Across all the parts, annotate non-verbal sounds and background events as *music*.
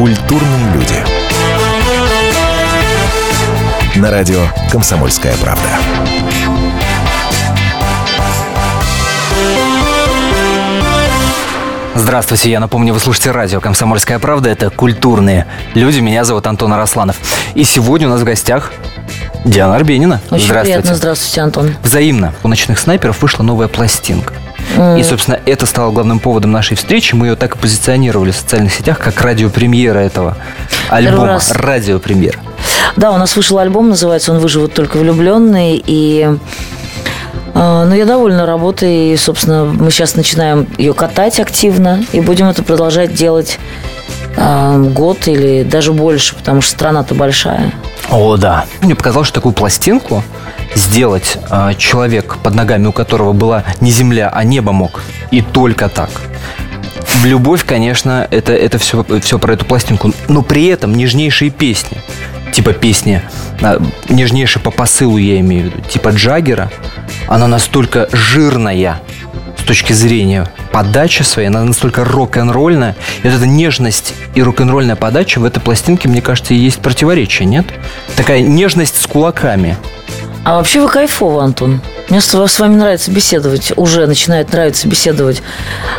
Культурные люди. На радио «Комсомольская правда». Здравствуйте, я напомню, вы слушаете радио «Комсомольская правда». Это «Культурные люди». Меня зовут Антон Арасланов. И сегодня у нас в гостях Диана Арбенина. Очень Здравствуйте. приятно. Здравствуйте, Антон. Взаимно. У «Ночных снайперов» вышла новая пластинка. И, собственно, это стало главным поводом нашей встречи. Мы ее так и позиционировали в социальных сетях, как радиопремьера этого альбома. Раз. Радиопремьера. Да, у нас вышел альбом, называется он «Выживут только влюбленные». И а, ну, я довольна работой, и, собственно, мы сейчас начинаем ее катать активно, и будем это продолжать делать э, год или даже больше, потому что страна-то большая. О, да. Мне показалось, что такую пластинку сделать э, человек, под ногами у которого была не земля, а небо мог. И только так. В любовь, конечно, это, это все, все про эту пластинку. Но при этом нежнейшие песни. Типа песни, э, нежнейшие по посылу я имею в виду. Типа Джаггера. Она настолько жирная точки зрения подачи своей, она настолько рок-н-ролльная. И вот эта нежность и рок-н-ролльная подача в этой пластинке, мне кажется, и есть противоречие, нет? Такая нежность с кулаками. А вообще вы кайфово, Антон. Мне с вами нравится беседовать, уже начинает нравиться беседовать.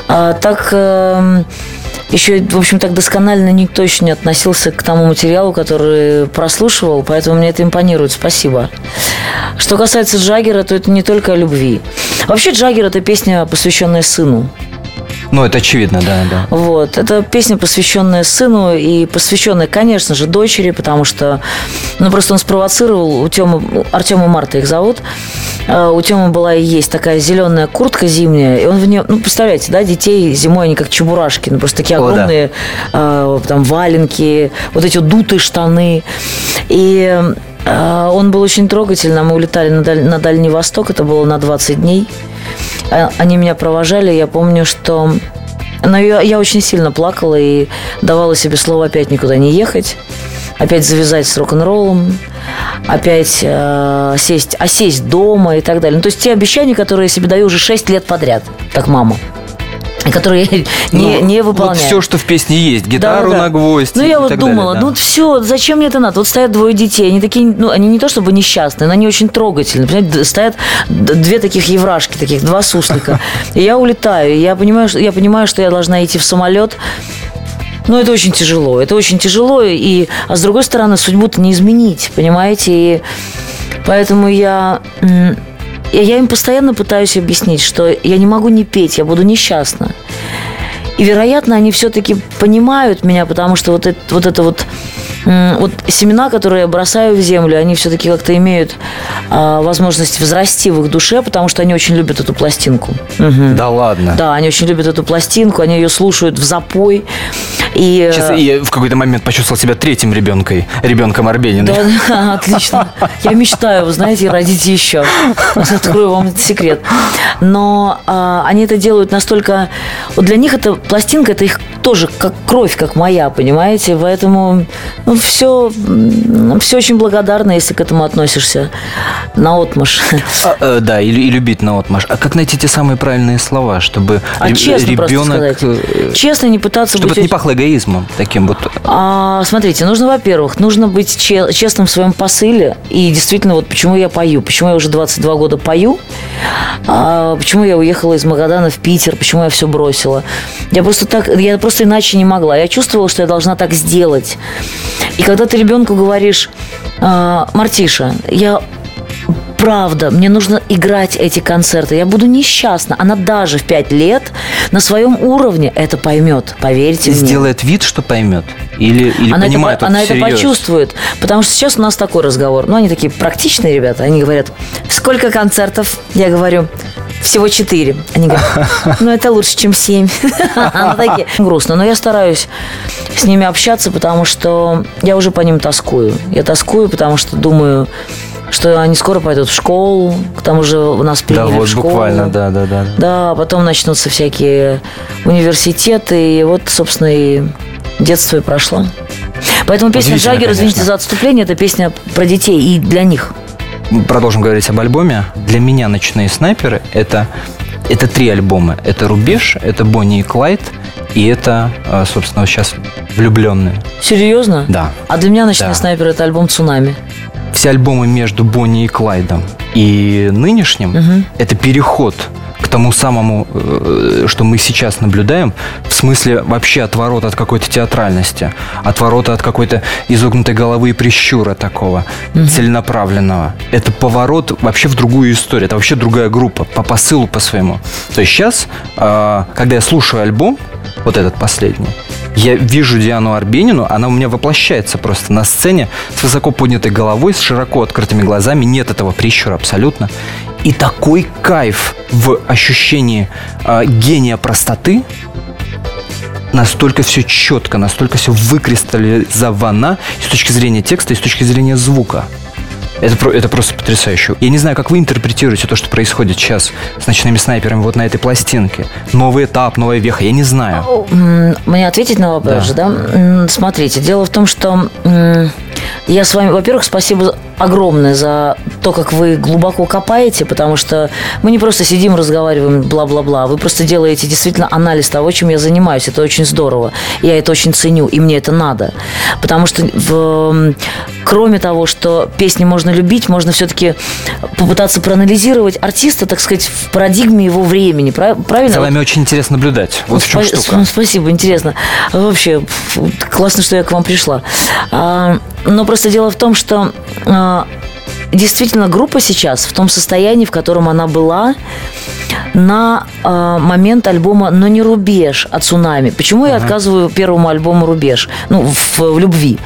А, так э, еще, в общем, так досконально никто еще не относился к тому материалу, который прослушивал, поэтому мне это импонирует. Спасибо. Что касается Джаггера, то это не только о любви. Вообще Джаггер – это песня, посвященная сыну. Ну, это очевидно, да, да. Вот. Это песня, посвященная сыну и посвященная, конечно же, дочери, потому что, ну, просто он спровоцировал у Тёмы, Артема Марта их зовут, а, у Тёмы была и есть такая зеленая куртка зимняя, и он в нее, ну, представляете, да, детей зимой они как чебурашки, ну, просто такие огромные, О, да. там, валенки, вот эти дутые штаны. И он был очень трогательным. Мы улетали на, Даль... на Дальний Восток, это было на 20 дней. А, они меня провожали. Я помню, что но я, очень сильно плакала и давала себе слово опять никуда не ехать, опять завязать с рок-н-роллом, опять э, сесть, а сесть дома и так далее. Ну, то есть те обещания, которые я себе даю уже 6 лет подряд, как мама которые *laughs* не, ну, не выполняют. Вот все, что в песне есть, гитару да, да. на гвоздь. Ну, я вот думала, далее, да. ну все, зачем мне это надо? Вот стоят двое детей, они такие, ну, они не то чтобы несчастные, но они очень трогательные. Понимаете, стоят две таких еврашки, таких, два суслика. *laughs* И я улетаю, и я понимаю, что, я понимаю, что я должна идти в самолет, но это очень тяжело. Это очень тяжело. И, а с другой стороны, судьбу-то не изменить, понимаете? И поэтому я и я им постоянно пытаюсь объяснить, что я не могу не петь, я буду несчастна. И, вероятно, они все-таки понимают меня, потому что вот это вот, это вот вот семена, которые я бросаю в землю, они все-таки как-то имеют а, возможность возрасти в их душе, потому что они очень любят эту пластинку. Угу. Да ладно. Да, они очень любят эту пластинку, они ее слушают в запой. И... Сейчас э, я в какой-то момент почувствовал себя третьим ребенком, ребенком Арбениной. Да, да, *laughs* отлично. Я мечтаю, вы знаете, родить еще. Открою вам этот секрет. Но а, они это делают настолько... Вот для них эта пластинка, это их тоже как кровь, как моя, понимаете? Поэтому ну, все, все очень благодарно, если к этому относишься на отмаш. А, э, да, и, и любить на отмаш. А как найти те самые правильные слова, чтобы а честно ребенок... Э, честно не пытаться чтобы быть... Чтобы это не пахло эгоизмом таким вот. А, смотрите, нужно, во-первых, нужно быть честным в своем посыле. И действительно, вот почему я пою, почему я уже 22 года пою, а, почему я уехала из Магадана в Питер, почему я все бросила. Я просто так, я просто иначе не могла. Я чувствовала, что я должна так сделать. И когда ты ребенку говоришь, «А, Мартиша, я правда, мне нужно играть эти концерты. Я буду несчастна. Она даже в пять лет на своем уровне это поймет, поверьте мне. Сделает вид, что поймет? Или, или она понимает это, Она это почувствует. Потому что сейчас у нас такой разговор. Ну, они такие практичные ребята. Они говорят, сколько концертов? Я говорю, всего четыре. Они говорят, ну это лучше, чем семь. *laughs* Грустно. Но я стараюсь с ними общаться, потому что я уже по ним тоскую. Я тоскую, потому что думаю, что они скоро пойдут в школу, к тому же у нас приняли да, вот в школу. буквально, да, да, да. Да, потом начнутся всякие университеты, и вот, собственно, и детство и прошло. Поэтому песня Джаггер, извините за отступление, это песня про детей и для них. Продолжим говорить об альбоме. Для меня «Ночные снайперы» — это, это три альбома. Это «Рубеж», это «Бонни и Клайд» И это, э, собственно, сейчас влюбленные. Серьезно? Да. А для меня «Ночной Да. снайпер» – это альбом «Цунами». Все альбомы между Бонни и Клайдом и нынешним это переход тому самому, э, что мы сейчас наблюдаем, в смысле вообще отворота от какой-то театральности, отворота от какой-то изогнутой головы и прищура такого, целенаправленного. Это поворот вообще в другую историю, это вообще другая группа, по посылу по своему. То есть сейчас, э, когда я слушаю альбом, вот этот последний, я вижу Диану Арбенину, она у меня воплощается просто на сцене с высоко поднятой головой, с широко открытыми глазами, нет этого прищура абсолютно. И такой кайф в ощущении э, гения простоты, настолько все четко, настолько все выкристаллизовано и с точки зрения текста, и с точки зрения звука. Это, это просто потрясающе. Я не знаю, как вы интерпретируете то, что происходит сейчас с ночными снайперами вот на этой пластинке. Новый этап, новая веха, я не знаю. Мне ответить на вопрос Да. да? Смотрите, дело в том, что я с вами, во-первых, спасибо огромное за то, как вы глубоко копаете, потому что мы не просто сидим, разговариваем, бла-бла-бла. Вы просто делаете действительно анализ того, чем я занимаюсь. Это очень здорово. Я это очень ценю, и мне это надо. Потому что в- кроме того, что песни можно любить, можно все-таки попытаться проанализировать артиста, так сказать, в парадигме его времени. Прав- Правильно? За вами очень интересно наблюдать. Вот в чем Спа- штука. Спасибо, интересно. Вообще, классно, что я к вам пришла. А, но просто дело в том, что а, действительно группа сейчас в том состоянии, в котором она была на а, момент альбома «Но не рубеж» от «Цунами». Почему я отказываю первому альбому «Рубеж»? Ну, в, в любви.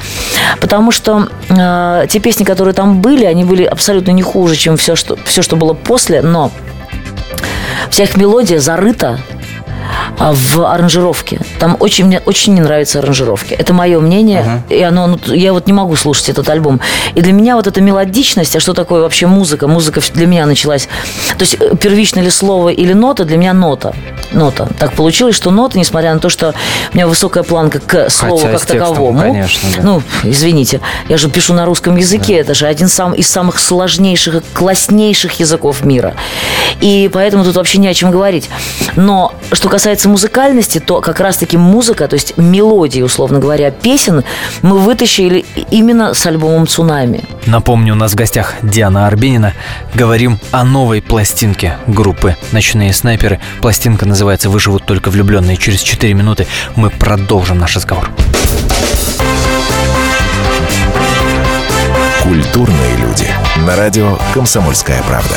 Потому что а, те песни, которые там были, они были абсолютно не хуже, чем все, что, все, что было после, но вся их мелодия зарыта в аранжировке. Там очень мне очень не нравятся аранжировки. Это мое мнение, и оно, ну, я вот не могу слушать этот альбом. И для меня вот эта мелодичность, а что такое вообще музыка? Музыка для меня началась. То есть э, первично ли слово или нота для меня нота. Нота. Так получилось, что нота, несмотря на то, что у меня высокая планка к слову Хотя как таковому. конечно, да. Ну, извините, я же пишу на русском языке, это же один сам, из самых сложнейших и класснейших языков мира. И поэтому тут вообще не о чем говорить. Но что касается музыкальности, то как раз-таки музыка, то есть мелодии, условно говоря, песен, мы вытащили именно с альбомом «Цунами». Напомню, у нас в гостях Диана Арбенина. Говорим о новой пластинке группы «Ночные снайперы». Пластинка называется «Выживут только влюбленные». Через 4 минуты мы продолжим наш разговор. Культурные люди. На радио «Комсомольская правда».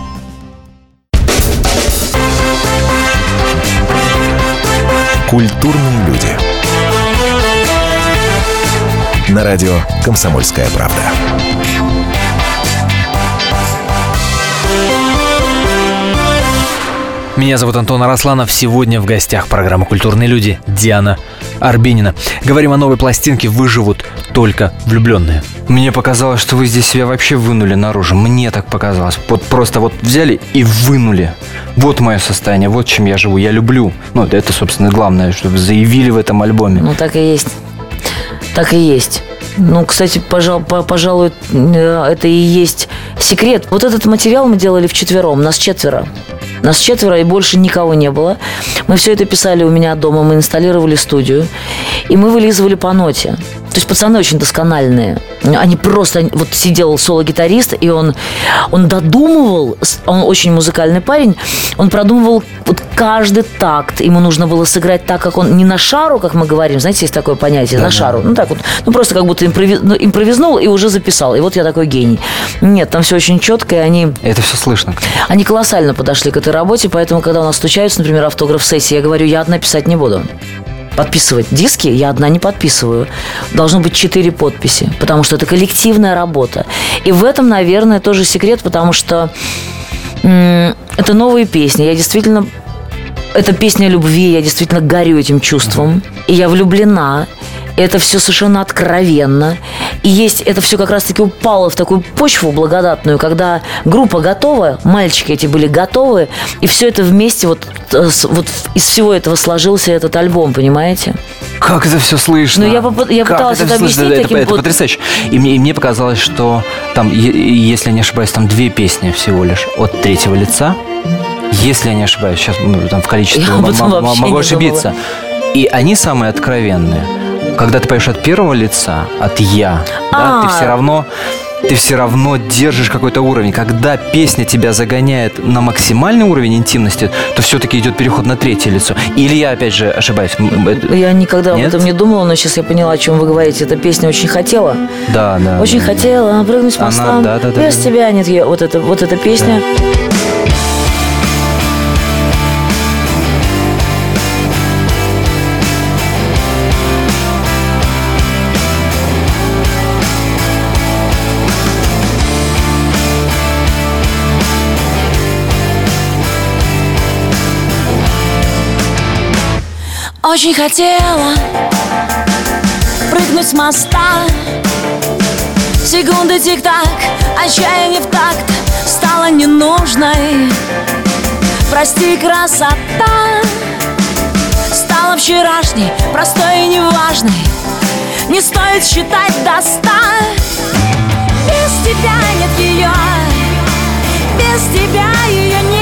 Культурные люди. На радио «Комсомольская правда». Меня зовут Антон Арасланов. Сегодня в гостях программы «Культурные люди» Диана Арбенина. Говорим о новой пластинке «Выживут только влюбленные». Мне показалось, что вы здесь себя вообще вынули наружу. Мне так показалось. Вот просто вот взяли и вынули. Вот мое состояние, вот чем я живу. Я люблю. Ну, это, собственно, главное, что вы заявили в этом альбоме. Ну, так и есть. Так и есть. Ну, кстати, пожал- по- пожалуй, э, это и есть секрет. Вот этот материал мы делали вчетвером, нас четверо. Нас четверо, и больше никого не было. Мы все это писали у меня дома, мы инсталлировали студию, и мы вылизывали по ноте. То есть пацаны очень доскональные. Они просто... Вот сидел соло-гитарист, и он, он додумывал, он очень музыкальный парень, он продумывал вот каждый такт. Ему нужно было сыграть так, как он... Не на шару, как мы говорим, знаете, есть такое понятие, на шару. Ну так вот, ну просто как будто импрови- ну, импровизнул и уже записал. И вот я такой гений. Нет, там все очень четко, и они... Это все слышно. Они колоссально подошли к этой работе, поэтому, когда у нас случаются, например, автограф-сессии, я говорю, я одна писать не буду. Подписывать диски я одна не подписываю. Должно быть четыре подписи, потому что это коллективная работа. И в этом, наверное, тоже секрет, потому что м, это новые песни. Я действительно это песня любви, я действительно горю этим чувством. И я влюблена. Это все совершенно откровенно. И есть, это все как раз-таки упало в такую почву благодатную, когда группа готова, мальчики эти были готовы, и все это вместе вот, э, вот из всего этого сложился этот альбом, понимаете? Как это все слышно? Ну, я попы- я Как пыталась это слышно? объяснить Это, таким это вот- потрясающе. И мне, и мне показалось, что там, если я не ошибаюсь, там две песни всего лишь от третьего лица. Если я не ошибаюсь, сейчас ну, там в количестве Я могу ошибиться. И они самые откровенные. Когда ты поешь от первого лица, от я, да, А. ты все равно ты все равно держишь какой-то уровень. Когда песня тебя загоняет на максимальный уровень интимности, то все-таки идет переход на третье лицо. Или я опять же ошибаюсь? Я никогда Нет? об этом не думала, но сейчас я поняла, о чем вы говорите. Эта песня очень хотела. Да, да. Очень да. хотела прыгнуть с Она- моста. да, да, да, Без да. тебя нет ее. Вот, это, вот эта песня. Очень хотела прыгнуть с моста. Секунды тик-так, отчаяние в такт Стало ненужной. Прости, красота Стала вчерашней, простой и неважной. Не стоит считать до ста. Без тебя нет ее Без тебя ее нет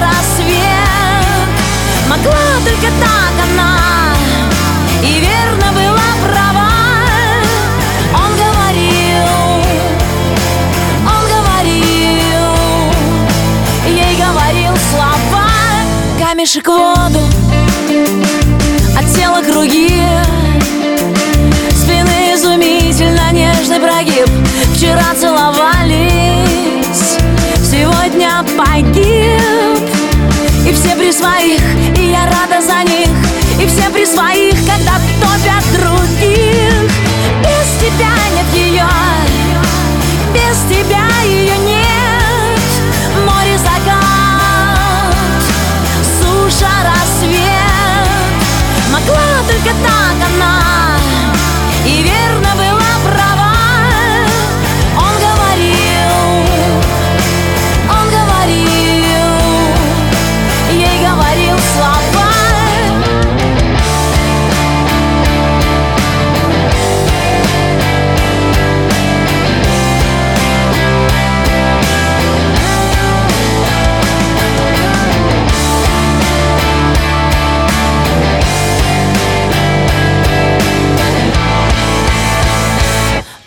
рассвет. Могла только так она И верно была права. Он говорил Он говорил Ей говорил слова. Камешек в воду От тела круги. Спины изумительно нежный прогиб. Вчера целовались Сегодня погиб при своих, и я рада за них. И все при своих, когда топят других. Без тебя нет ее Без тебя ее нет. Море закат Суша рассвет. Могла только так она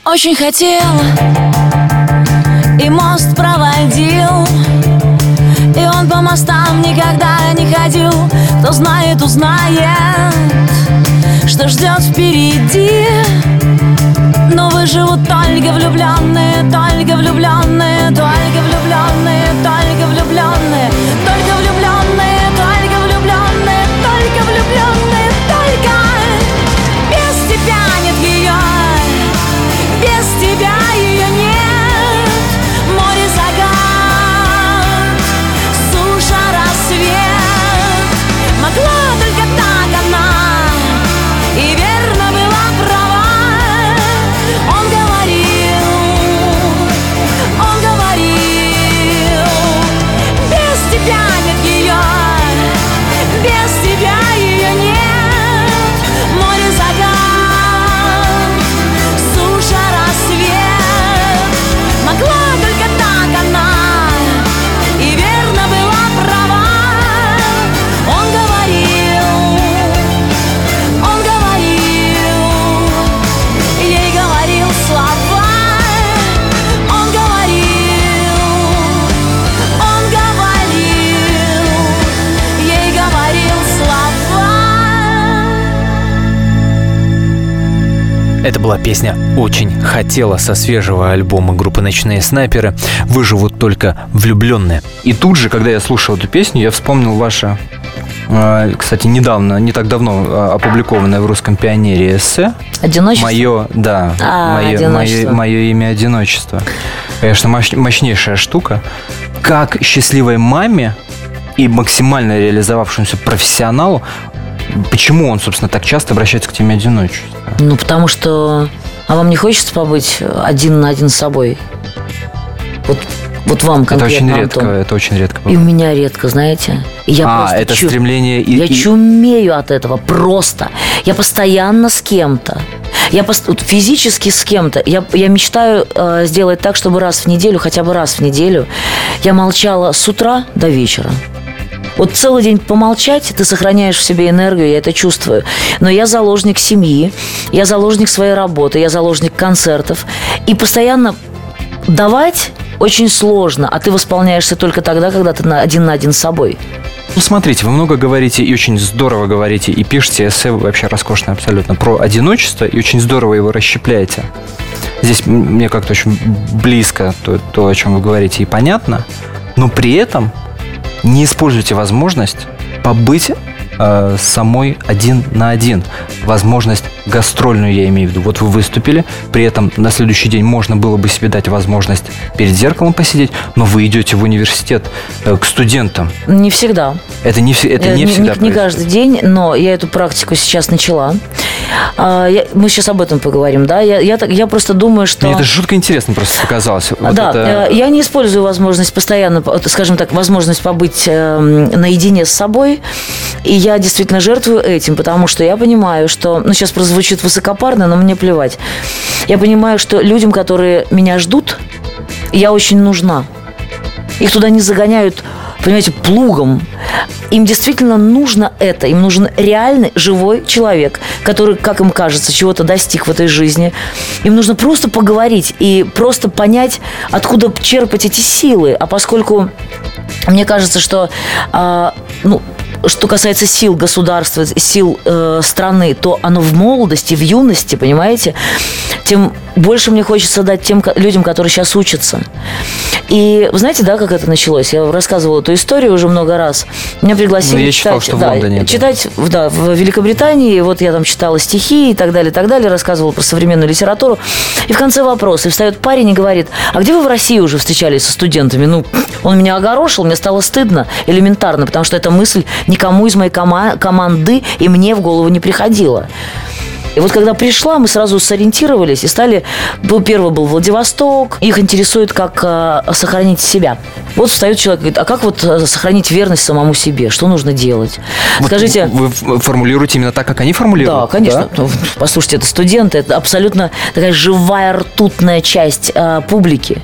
Очень хотела И мост проводил. И он по мостам никогда не ходил. Кто знает, узнает Что ждет впереди. Но выживут только влюбленные Только влюбленные Только Это была песня «Очень хотела» со свежего альбома группы «Ночные снайперы». Выживут только влюбленные. И тут же, когда я слушал эту песню, я вспомнил ваше, э, кстати, недавно, не так давно э, опубликованное в русском пионере эссе. Одиночество? Мое, да, А, мое, «Одиночество». мое, мое имя одиночество. Конечно, мощ- мощнейшая штука. Как счастливой маме и максимально реализовавшемуся профессионалу, почему он, собственно, так часто обращается к теме одиночества? Ну, потому что... А вам не хочется побыть один на один с собой? Вот, вот вам Это конкретно, очень редко, Антон. это очень редко. И у меня редко, знаете. И я а, просто это чу- стремление... и- Я и- чумею от этого просто. Я постоянно с кем-то. Я пос- вот физически с кем-то. Я, я мечтаю э, сделать так, чтобы раз в неделю, хотя бы раз в неделю, я молчала с утра до вечера. Вот целый день помолчать, ты сохраняешь в себе энергию, я это чувствую. Но я заложник семьи, я заложник своей работы, я заложник концертов. И постоянно давать очень сложно, а ты восполняешься только тогда, когда ты один на один с собой. Ну, смотрите, вы много говорите и очень здорово говорите, и пишете эссе вообще роскошно абсолютно про одиночество, и очень здорово его расщепляете. Здесь мне как-то очень близко то, то, о чем вы говорите, и понятно, но при этом не используйте возможность побыть э, самой один на один. Возможность гастрольную, я имею в виду. Вот вы выступили, при этом на следующий день можно было бы себе дать возможность перед зеркалом посидеть, но вы идете в университет э, к студентам. Не всегда. Это не, это Э, не, не, всегда не происходит. каждый день, но я эту практику сейчас начала. А, я- мы сейчас об этом поговорим, да? Я, я, я просто думаю, что... Мне это жутко интересно просто показалось. Вот да, это- э, я не использую возможность постоянно, скажем так, возможность побыть эм, наедине с собой. И я действительно жертвую этим, потому что я понимаю, что, ну, сейчас прозвучит высокопарно, но мне плевать. Я понимаю, что людям, которые меня ждут, я очень нужна. Их туда не загоняют, понимаете, плугом. Им действительно нужно это. Им нужен реальный, живой человек, который, как им кажется, чего-то достиг в этой жизни. Им нужно просто поговорить и просто понять, откуда черпать эти силы. А поскольку мне кажется, что а, ну, что касается сил государства, сил э, страны, то оно в молодости, в юности, понимаете, тем больше мне хочется дать тем людям, которые сейчас учатся. И вы знаете, да, как это началось? Я рассказывала эту историю уже много раз. Меня пригласили Ну, я читать, читал, что в да, Лондоне, читать да, в Великобритании. Вот я там читала стихи и так далее, и так далее, рассказывала про современную литературу. И в конце вопроса и встает парень и говорит, а где вы в России уже встречались со студентами? Ну, он меня огорошил, мне стало стыдно, элементарно, потому что эта мысль никому из моей кома- команды и мне в голову не приходила. И вот когда пришла, мы сразу сориентировались и стали... Был, первый был Владивосток. Их интересует, как э, сохранить себя. Вот встает человек и говорит, а как вот э, сохранить верность самому себе? Что нужно делать? Вот Скажите... Вы формулируете именно так, как они формулируют? Да, конечно. Ну, Послушайте, это студенты, это абсолютно такая живая ртутная часть э, публики.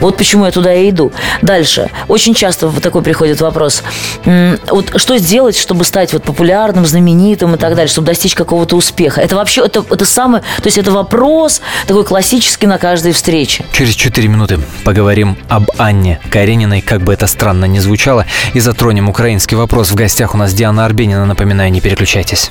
Вот почему я туда и иду. Дальше. Очень часто вот такой приходит вопрос. Вот что сделать, чтобы стать вот популярным, знаменитым и так далее, чтобы достичь какого-то успеха? Это вообще, это, это самое, то есть это вопрос такой классический на каждой встрече. Через 4 минуты поговорим об Анне Карениной, как бы это странно ни звучало, и затронем украинский вопрос. В гостях у нас Диана Арбенина. Напоминаю, не переключайтесь.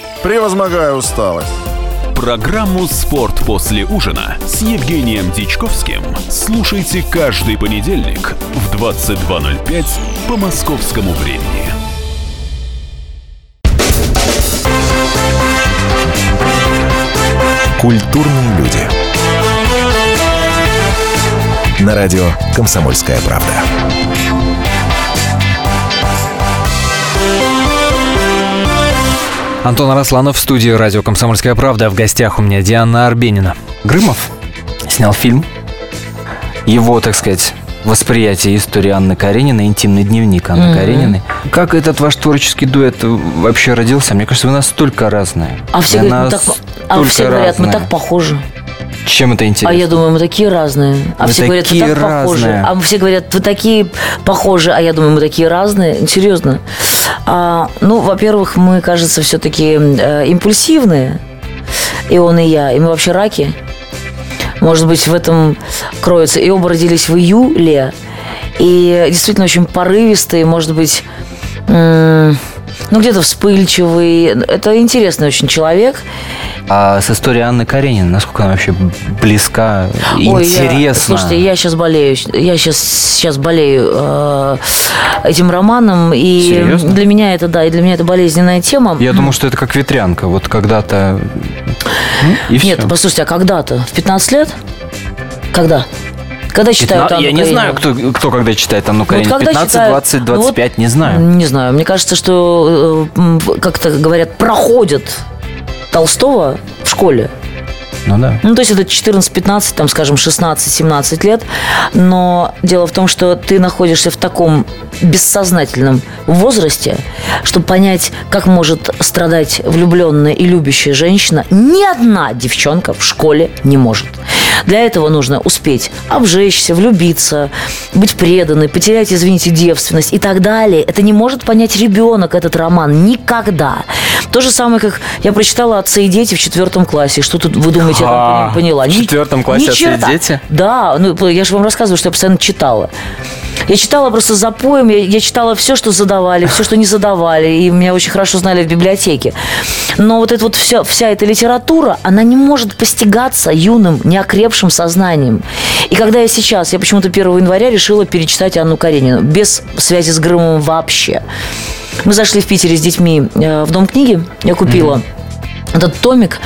Превозмогая усталость. Программу «Спорт после ужина» с Евгением Дичковским слушайте каждый понедельник в 22.05 по московскому времени. Культурные люди. На радио «Комсомольская правда». Антон Арасланов в студии радио «Комсомольская правда». В гостях у меня Диана Арбенина. Грымов снял фильм. Его, так сказать, восприятие истории Анны Карениной, интимный дневник Анны Мгм. Карениной. Как этот ваш творческий дуэт вообще родился? Мне кажется, вы настолько разные. А все, говорят, мы так, а все говорят, мы так похожи. Чем это интересно? А я думаю, мы такие разные. А Вы все говорят, вы так похожи. разные. А все говорят, вы такие похожи. А я думаю, мы такие разные. Серьезно. А, ну, во-первых, мы, кажется, все-таки импульсивные. и он, и я, и мы вообще раки. Может быть, в этом кроется. И оба родились в июле. И действительно очень порывистые, может быть, м- ну, где-то вспыльчивый. Это интересный очень человек. А с историей Анны Карениной, насколько она вообще близка, Ой, я- интересна? слушайте, я сейчас болею, я сейчас, сейчас болею э, этим романом, и Серьезно? для меня это, да, и для меня это болезненная тема. Я думал, что это как ветрянка. Вот когда-то... И Нет, всё. послушайте, а когда-то? В 15 лет? Когда? Когда читают Пятна- Анну Я не Каренину? знаю, кто, кто когда читает Анну Каренину. когда 15, читают- 20, ну вот, 25, не знаю. Не знаю. Мне кажется, что, э, как-то говорят, проходят Толстого в школе. Ну да. Ну, то есть это 14-15, там, скажем, 16-17 лет. Но дело в том, что ты находишься в таком бессознательном возрасте, чтобы понять, как может страдать влюбленная и любящая женщина, ни одна девчонка в школе не может. Для этого нужно успеть обжечься, влюбиться, быть преданной, потерять, извините, девственность и так далее. Это не может понять ребенок, этот роман, никогда. То же самое, как я прочитала «Отцы и дети» в четвертом классе. Что тут вы думаете, я там А, поняла? в четвертом классе ни «Отцы и черта. дети»? Да, ну я же вам рассказываю, что я постоянно читала. Я читала просто за поем, я, я читала все, что задавали, все, что не задавали, и меня очень хорошо знали в библиотеке. Но вот эта вот вся, вся эта литература, она не может постигаться юным, неокрепшим сознанием. И когда я сейчас, я почему-то 1 января решила перечитать Анну Каренину, без связи с Грымовым вообще. Мы зашли в Питере с детьми э, в Дом книги, я купила этот томик,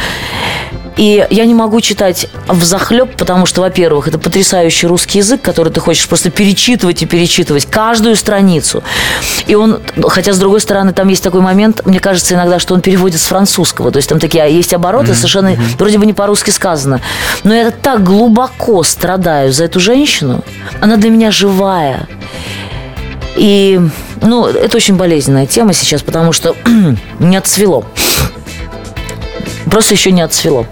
и я не могу читать в захлеб, потому что, во-первых, это потрясающий русский язык, который ты хочешь просто перечитывать и перечитывать каждую страницу. И он, хотя с другой стороны, там есть такой момент, мне кажется иногда, что он переводит с французского. То есть там такие есть обороты, совершенно вроде бы не по-русски сказано. Но я так глубоко страдаю за эту женщину. Она для меня живая. И, ну, это очень болезненная тема сейчас, потому что *clears throat* не отцвело. Просто еще не отцвело.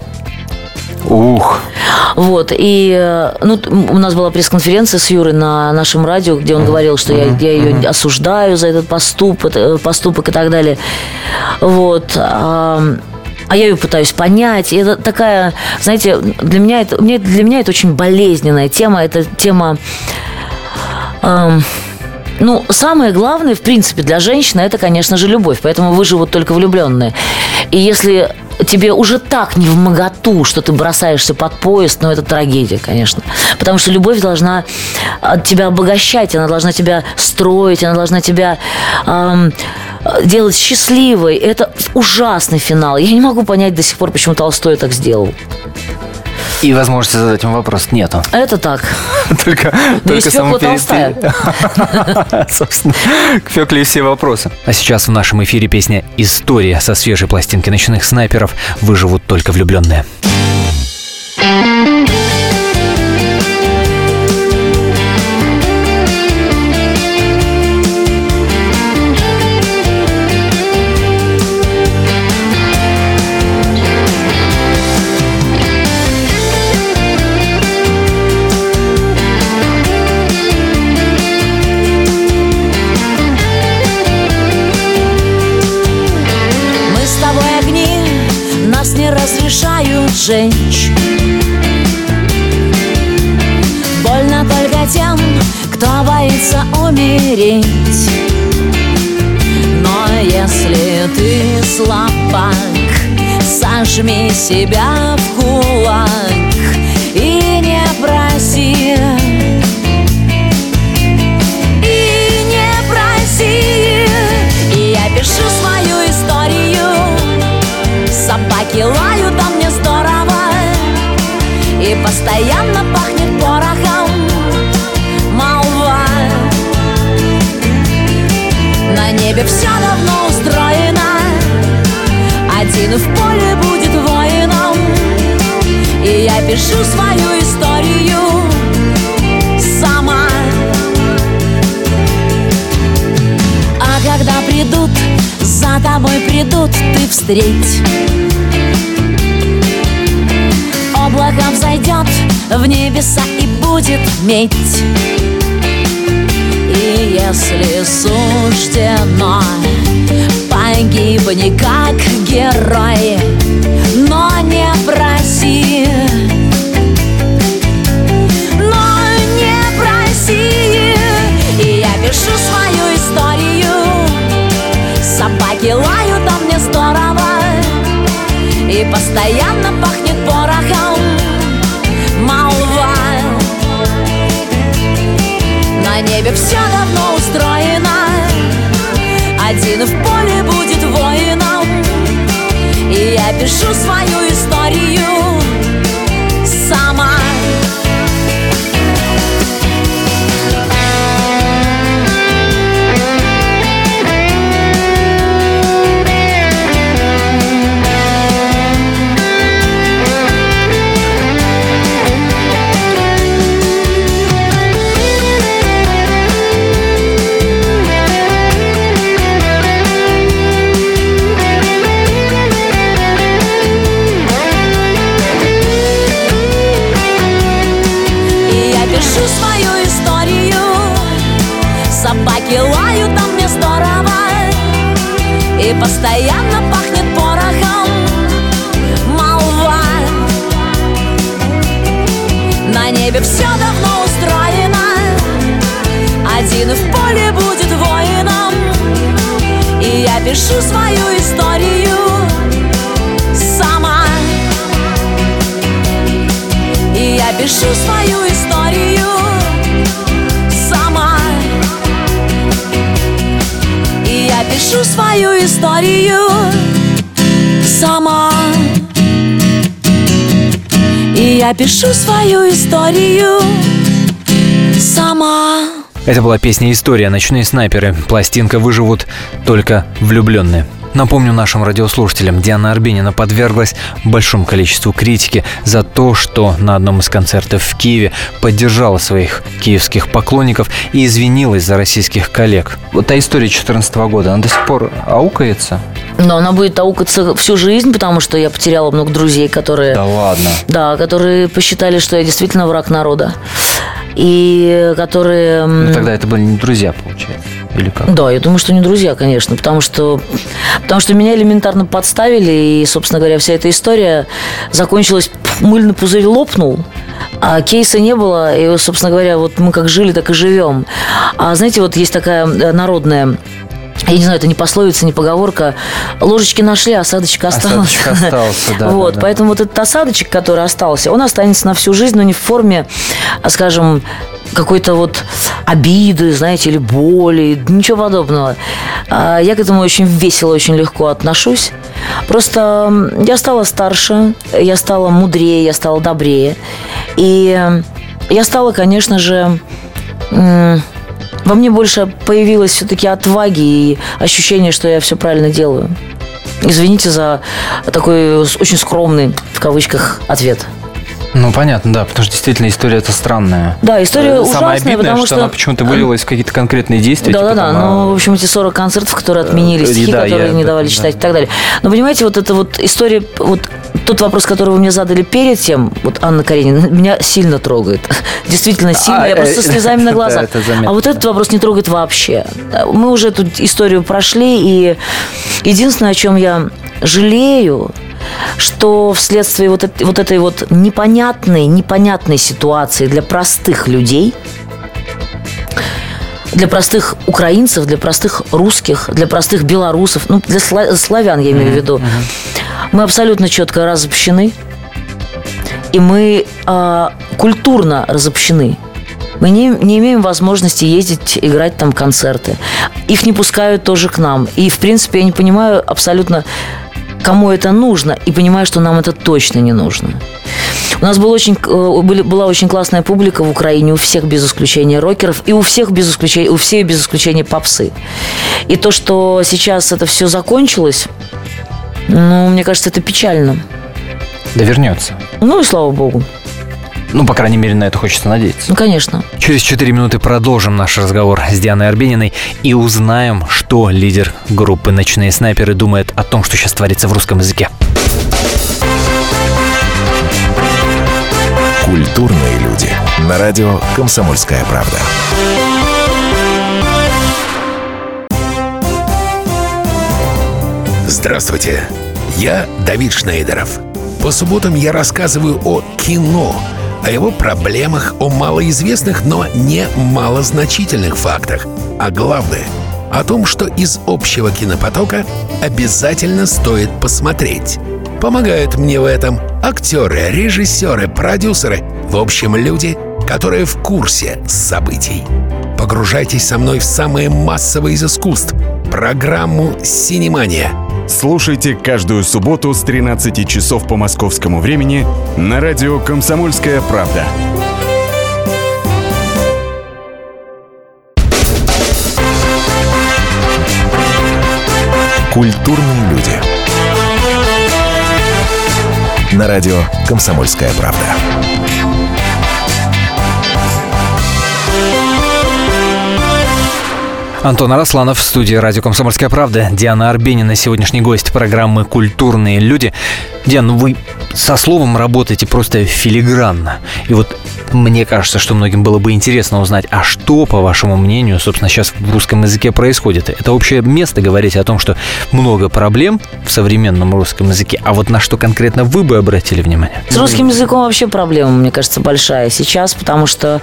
Ух. Вот, и э, ну, у нас была пресс-конференция с Юрой на нашем радио, где он говорил, что я, я ее осуждаю за этот поступок, э, поступок и так далее. Вот. а, я ее пытаюсь понять. И это такая, знаете, для меня это, для меня это очень болезненная тема. Это тема... ам, ну, самое главное, в принципе, для женщины, это, конечно же, любовь. Поэтому выживут только влюбленные. И если тебе уже так не в моготу, что ты бросаешься под поезд, ну, это трагедия, конечно. Потому что любовь должна от тебя обогащать, она должна тебя строить, она должна тебя ам, делать счастливой. Это ужасный финал. Я не могу понять до сих пор, почему Толстой так сделал. И возможности задать вам вопрос нету. *laughs* Это так. *laughs* Только, Да только есть Фёкла самопере- Толстая. *laughs* Собственно, к Фёкле все вопросы. А сейчас в нашем эфире песня «История» со свежей пластинки ночных снайперов «Выживут только влюбленные». Мы разрешают жечь Больно только тем, кто боится умереть. Но если ты слабак, сожми себя в кулак ты встреть Облако взойдет в небеса и будет медь. И если суждено, погибни как герой я свою историю. Я пишу свою историю Сама Это была песня «История. Ночные снайперы». Пластинка «Выживут только влюбленные». Напомню нашим радиослушателям, Диана Арбенина подверглась большому количеству критики за то, что на одном из концертов в Киеве поддержала своих киевских поклонников и извинилась за российских коллег. Вот та история 2014 года, она до сих пор аукается? Но она будет аукаться всю жизнь, потому что я потеряла много друзей, которые... Да ладно. Да, которые посчитали, что я действительно враг народа. И которые... Ну, тогда это были не друзья, получается. Или как? Да, я думаю, что не друзья, конечно, потому что, потому что меня элементарно подставили, и, собственно говоря, вся эта история закончилась, мыльный пузырь лопнул, а кейса не было, и, собственно говоря, вот мы как жили, так и живем. А знаете, вот есть такая э, народная я не знаю, это не пословица, не поговорка. Ложечки нашли, осадочек остался. Осадочек остался, да, *laughs* Вот, да, да. поэтому вот этот осадочек, который остался, он останется на всю жизнь, но не в форме, а, скажем, какой-то вот обиды, знаете, или боли, ничего подобного. А Я к этому очень весело, очень легко отношусь. Просто я стала старше, я стала мудрее, я стала добрее. И я стала, конечно же, во мне больше появилось все-таки отваги и ощущение, что я все правильно делаю. Извините за такой очень скромный, в кавычках, ответ. Ну, понятно, да, потому что действительно история это странная. Да, история Самое ужасная, обидное, потому что, что... она почему-то вылилась в какие-то конкретные действия. Да, да, типа да. там, Ну, а, в общем, эти 40 концертов, которые отменили, Э, стихи, да, которые я не давали этом, читать да. и так далее. Но понимаете, вот эта вот история, вот тот вопрос, который вы мне задали перед тем, вот Анна Каренина, *laughs* меня сильно трогает. *laughs* Действительно сильно, А, я просто э, *laughs* слезами на да, глазах. заметно, А вот этот вопрос не трогает вообще. Мы уже эту историю прошли, и единственное, о чем я жалею, что вследствие вот, вот этой вот непонятной, непонятной ситуации для простых людей, для простых украинцев, для простых русских, для простых белорусов, ну, для сла- славян, я имею в виду, мы абсолютно четко разобщены, и мы а, культурно разобщены. Мы не, не имеем возможности ездить, играть там концерты. Их не пускают тоже к нам. И, в принципе, я не понимаю абсолютно, кому это нужно, и понимаю, что нам это точно не нужно. У нас был очень, э, были, была очень классная публика в Украине, у всех без исключения рокеров, и у всех без исключения, у всех без исключения попсы. И то, что сейчас это все закончилось, ну, мне кажется, это печально. Да вернется. Ну и слава богу. Ну, по крайней мере, на это хочется надеяться. Ну, конечно. Через 4 минуты продолжим наш разговор с Дианой Арбениной и узнаем, что лидер группы «Ночные снайперы» думает о том, что сейчас творится в русском языке. Культурные люди. На радио «Комсомольская правда». Здравствуйте, я Давид Шнейдеров. По субботам я рассказываю о кино, о его проблемах, о малоизвестных, но не малозначительных фактах. А главное, о том, что из общего кинопотока обязательно стоит посмотреть. Помогают мне в этом актеры, режиссеры, продюсеры, в общем, люди, которые в курсе событий. Погружайтесь со мной в самое массовое из искусств – программу «Синемания». Слушайте каждую субботу с 13 часов по московскому времени на радио «Комсомольская правда». Культурные люди. На радио «Комсомольская правда». Антон Арасланов в студии радио «Комсомольская правда». Диана Арбенина, сегодняшний гость программы «Культурные люди». Диан, ну вы со словом работаете просто филигранно. И вот мне кажется, что многим было бы интересно узнать, а что, по вашему мнению, собственно, сейчас в русском языке происходит? Это общее место говорить о том, что много проблем в современном русском языке, а вот на что конкретно вы бы обратили внимание? С русским языком вообще проблема, мне кажется, большая сейчас, потому что,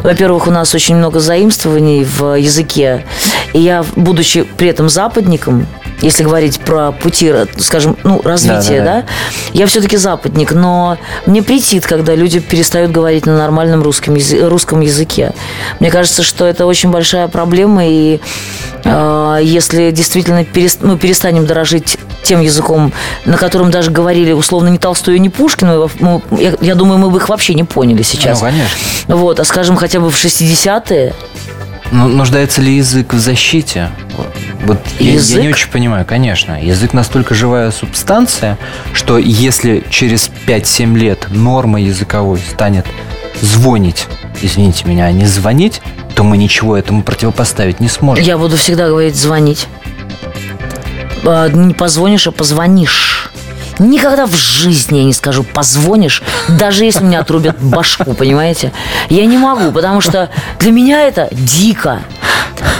во-первых, у нас очень много заимствований в языке. И я, будучи при этом западником, если говорить про пути, скажем, ну, развития, да, да, да. я все-таки западник, но мне претит, когда люди перестают говорить на нормальном русском, язы- русском языке. Мне кажется, что это очень большая проблема, и э, если действительно перест- мы перестанем дорожить тем языком, на котором даже говорили условно не Толстой и не Пушкин, мы, мы, я, я думаю, мы бы их вообще не поняли сейчас. Ну, конечно. Вот, а скажем, хотя бы в 60-е, Ну, нуждается ли язык в защите? Вот я- Я, Язык? не очень понимаю, конечно. Язык настолько живая субстанция, что если через 5-7 лет норма языковой станет звонить, извините меня, а не звонить, то мы ничего этому противопоставить не сможем. Я буду всегда говорить звонить. А, Не позвонишь, а позвонишь. Никогда в жизни я не скажу позвонишь, даже если мне отрубят башку, понимаете? Я не могу, потому что для меня это дико.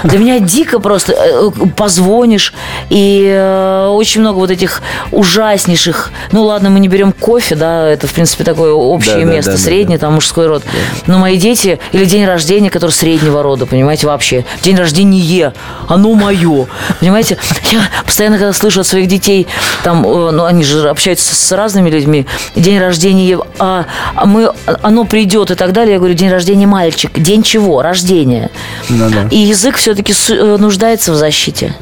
Для меня дико просто э, позвонишь, и э, очень много вот этих ужаснейших... Ну ладно, мы не берем кофе, да, это, в принципе, такое общее Да, да, место, да, да, среднее, там мужской род. Но мои дети, или день рождения, который среднего рода, понимаете, вообще. День рождения, оно мое. Понимаете, я постоянно, когда слышу от своих детей, там, э, ну, они же общаются с разными людьми, день рождения, а, а мы, оно придет и так далее, я говорю, день рождения мальчик. День чего? Рождения. Да-да. И язык все-таки нуждается в защите.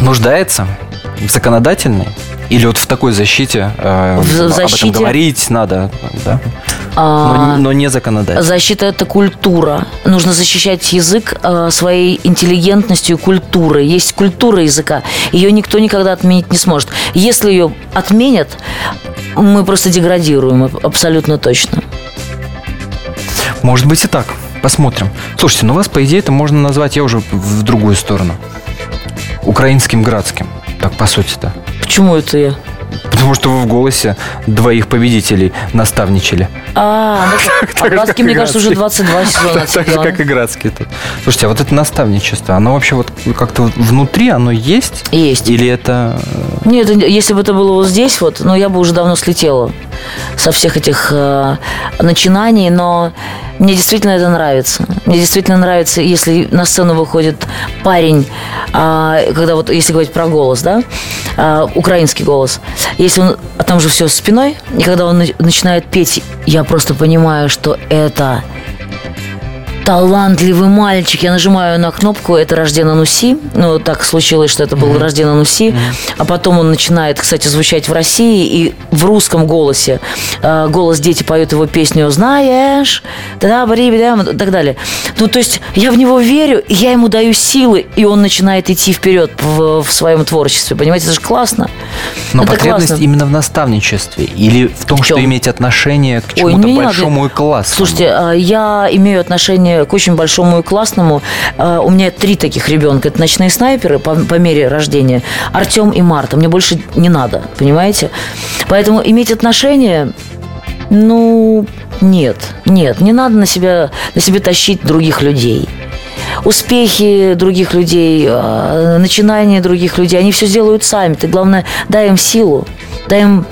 Нуждается в законодательной? Или вот в такой защите, э, В- об защите? этом говорить надо, да? А, Но, но не законодательно. Защита – это культура. Нужно защищать язык э, своей интеллигентностью и культурой. Есть культура языка. Ее никто никогда отменить не сможет. Если ее отменят, мы просто деградируем аб- абсолютно точно. Может быть и так. Посмотрим. Слушайте, ну вас, по идее, это можно назвать, я уже в другую сторону. Украинским градским. Так, по сути-то. Почему это я? Потому что вы в голосе двоих победителей наставничали. А, ну, *laughs* а как мне кажется, уже Градский. 22 *laughs* сезона Так же, как и Градский. Слушайте, а вот это наставничество, оно вообще вот как-то внутри, оно есть? Есть. Или это... э, Нет, если бы это было вот здесь, вот, ну, я бы уже давно слетела со всех этих э, начинаний, но мне действительно это нравится. Мне действительно нравится, если на сцену выходит парень, а, когда вот, если говорить про голос, да, а, украинский голос, если он, а там же все спиной, и когда он на- начинает петь, я просто понимаю, что это талантливый мальчик. Я нажимаю на кнопку, это рожден Ануси. Ну, так случилось, что это был рожден Ануси. А потом он начинает, кстати, звучать в России и в русском голосе. Э, Голос дети поют его песню «Знаешь», да и так далее. Ну, то есть я в него верю, я ему даю силы, и он начинает идти вперед в, в своем творчестве. Понимаете, это же классно. Но это потребность классно. именно в наставничестве? Или в том, В что иметь отношение к чему-то не надо. большому и классному? Слушайте, а, я имею отношение к очень большому и классному. А, У меня три таких ребенка. Это ночные снайперы по, по мере рождения. Артем и Марта. Мне больше не надо, понимаете? Поэтому иметь отношения, ну, нет, нет. Не надо на себя, на себе тащить других людей. Успехи других людей, а, начинания других людей, они все сделают сами. Ты, главное, дай им силу, дай им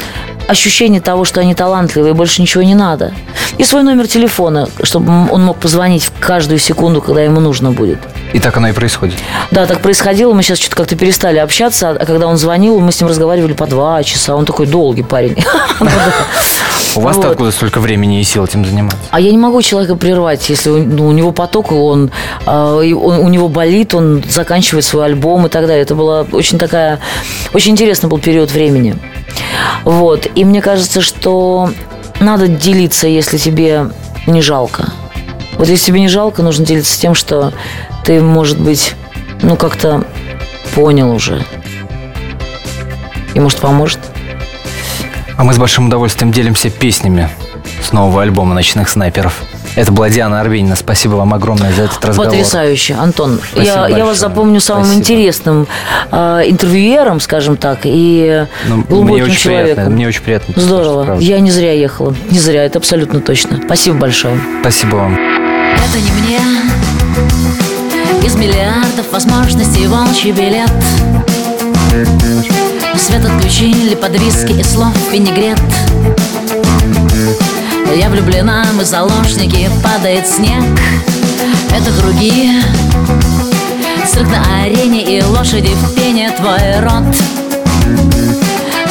ощущение того, что они талантливые, больше ничего не надо. И свой номер телефона, чтобы он мог позвонить в каждую секунду, когда ему нужно будет. И так оно и происходит. Да, так происходило. Мы сейчас что-то как-то перестали общаться. А когда он звонил, мы с ним разговаривали по два часа. Он такой долгий парень. *laughs* У вас-то Вот. откуда столько времени и сил этим заниматься? А я не могу человека прервать, если у, ну, у него поток, он, а, он- у него болит, он заканчивает свой альбом и так далее. Это была очень такая, очень интересный был период времени. Вот. И мне кажется, что надо делиться, если тебе не жалко. Вот если тебе не жалко, нужно делиться тем, что ты, может быть, ну как-то понял уже. И может поможет. А мы с большим удовольствием делимся песнями с нового альбома «Ночных снайперов». Это была Диана Арбенина. Спасибо вам огромное за этот разговор. Потрясающе, Антон. Спасибо Я, я вас запомню самым Спасибо. интересным э, интервьюером, скажем так, и Ну, глубоким мне очень человеком. приятно. Мне очень приятно. Здорово. правда. Я не зря ехала. Не зря, это абсолютно точно. Спасибо большое. Спасибо вам. Это не мне Из миллиардов возможностей волчий билет Свет отключили под виски и слов винегрет. Я влюблена, мы заложники, падает снег. Это круги Цирк на арене и лошади в пене твой рот.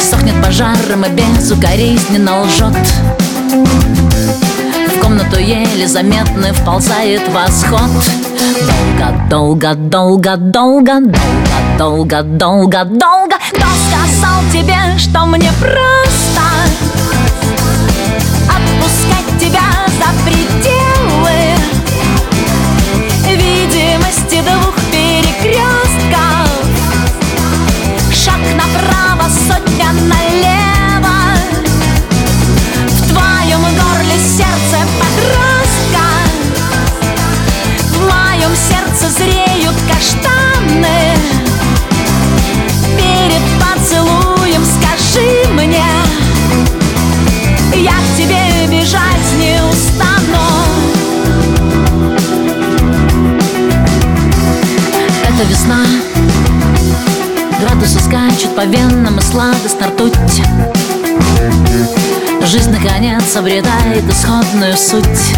Сохнет пожаром и безукоризненно лжет в комнату еле заметно вползает восход. Долго, долго, долго, долго, долго, долго, долго, долго. Кто сказал тебе, что мне просто Отпускать тебя за пределы венам и сладостно ртуть. Жизнь наконец обретает исходную суть.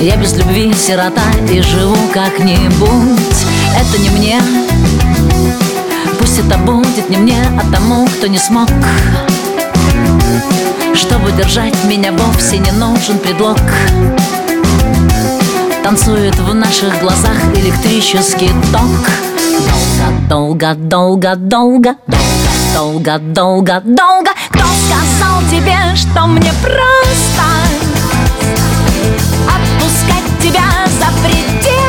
Я без любви сирота и живу как-нибудь. Это не мне. Пусть это будет не мне, а тому, кто не смог. Чтобы держать меня вовсе не нужен предлог. Танцует в наших глазах электрический ток Долго, долго, долго, долго, долго, долго, долго Кто сказал тебе, что мне просто Отпускать тебя за пределы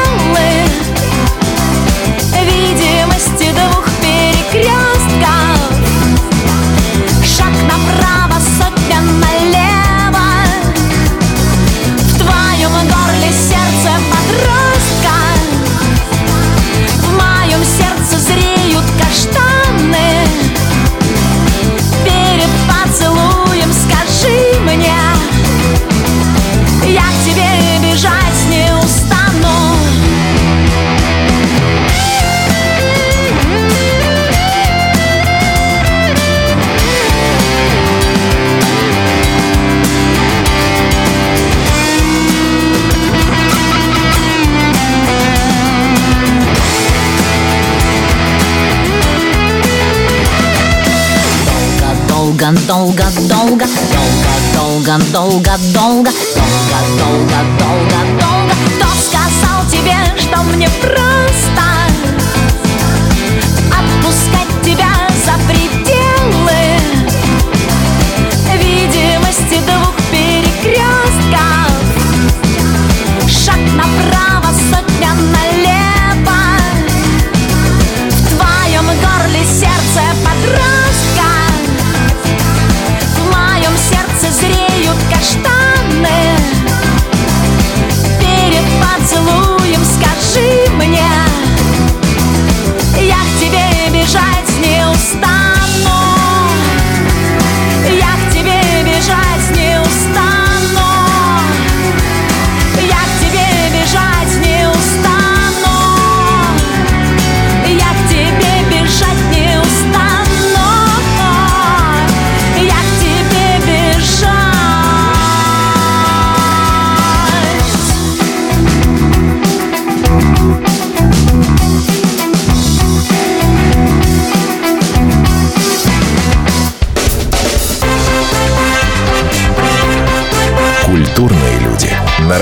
долго, долго, долго, долго, долго, долго,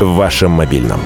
В вашем мобильном.